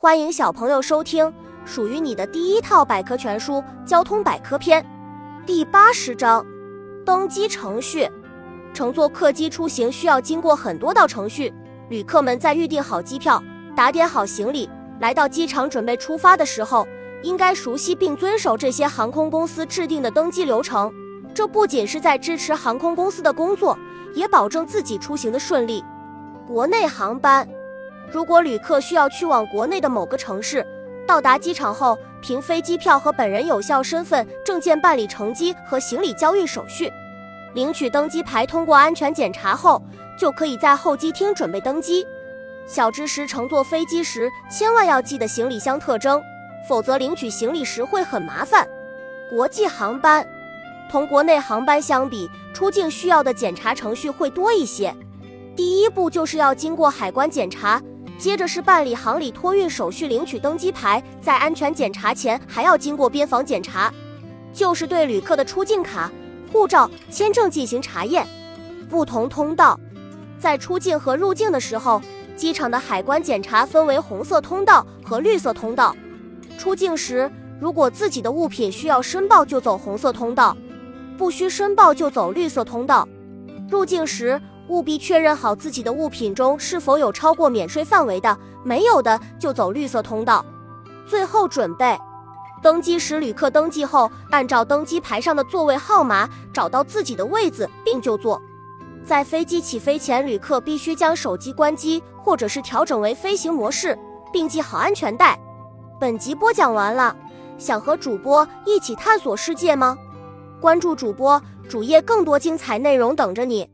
欢迎小朋友收听属于你的第一套百科全书《交通百科篇》第八十章：登机程序。乘坐客机出行需要经过很多道程序，旅客们在预订好机票、打点好行李、来到机场准备出发的时候，应该熟悉并遵守这些航空公司制定的登机流程。这不仅是在支持航空公司的工作，也保证自己出行的顺利。国内航班。如果旅客需要去往国内的某个城市，到达机场后，凭飞机票和本人有效身份证件办理乘机和行李交易手续，领取登机牌，通过安全检查后，就可以在候机厅准备登机。小知识：乘坐飞机时千万要记得行李箱特征，否则领取行李时会很麻烦。国际航班同国内航班相比，出境需要的检查程序会多一些。第一步就是要经过海关检查。接着是办理行李托运手续，领取登机牌，在安全检查前还要经过边防检查，就是对旅客的出境卡、护照、签证进行查验。不同通道，在出境和入境的时候，机场的海关检查分为红色通道和绿色通道。出境时，如果自己的物品需要申报，就走红色通道；不需申报，就走绿色通道。入境时。务必确认好自己的物品中是否有超过免税范围的，没有的就走绿色通道。最后准备登机时，旅客登记后按照登机牌上的座位号码找到自己的位子并就坐。在飞机起飞前，旅客必须将手机关机或者是调整为飞行模式，并系好安全带。本集播讲完了，想和主播一起探索世界吗？关注主播主页，更多精彩内容等着你。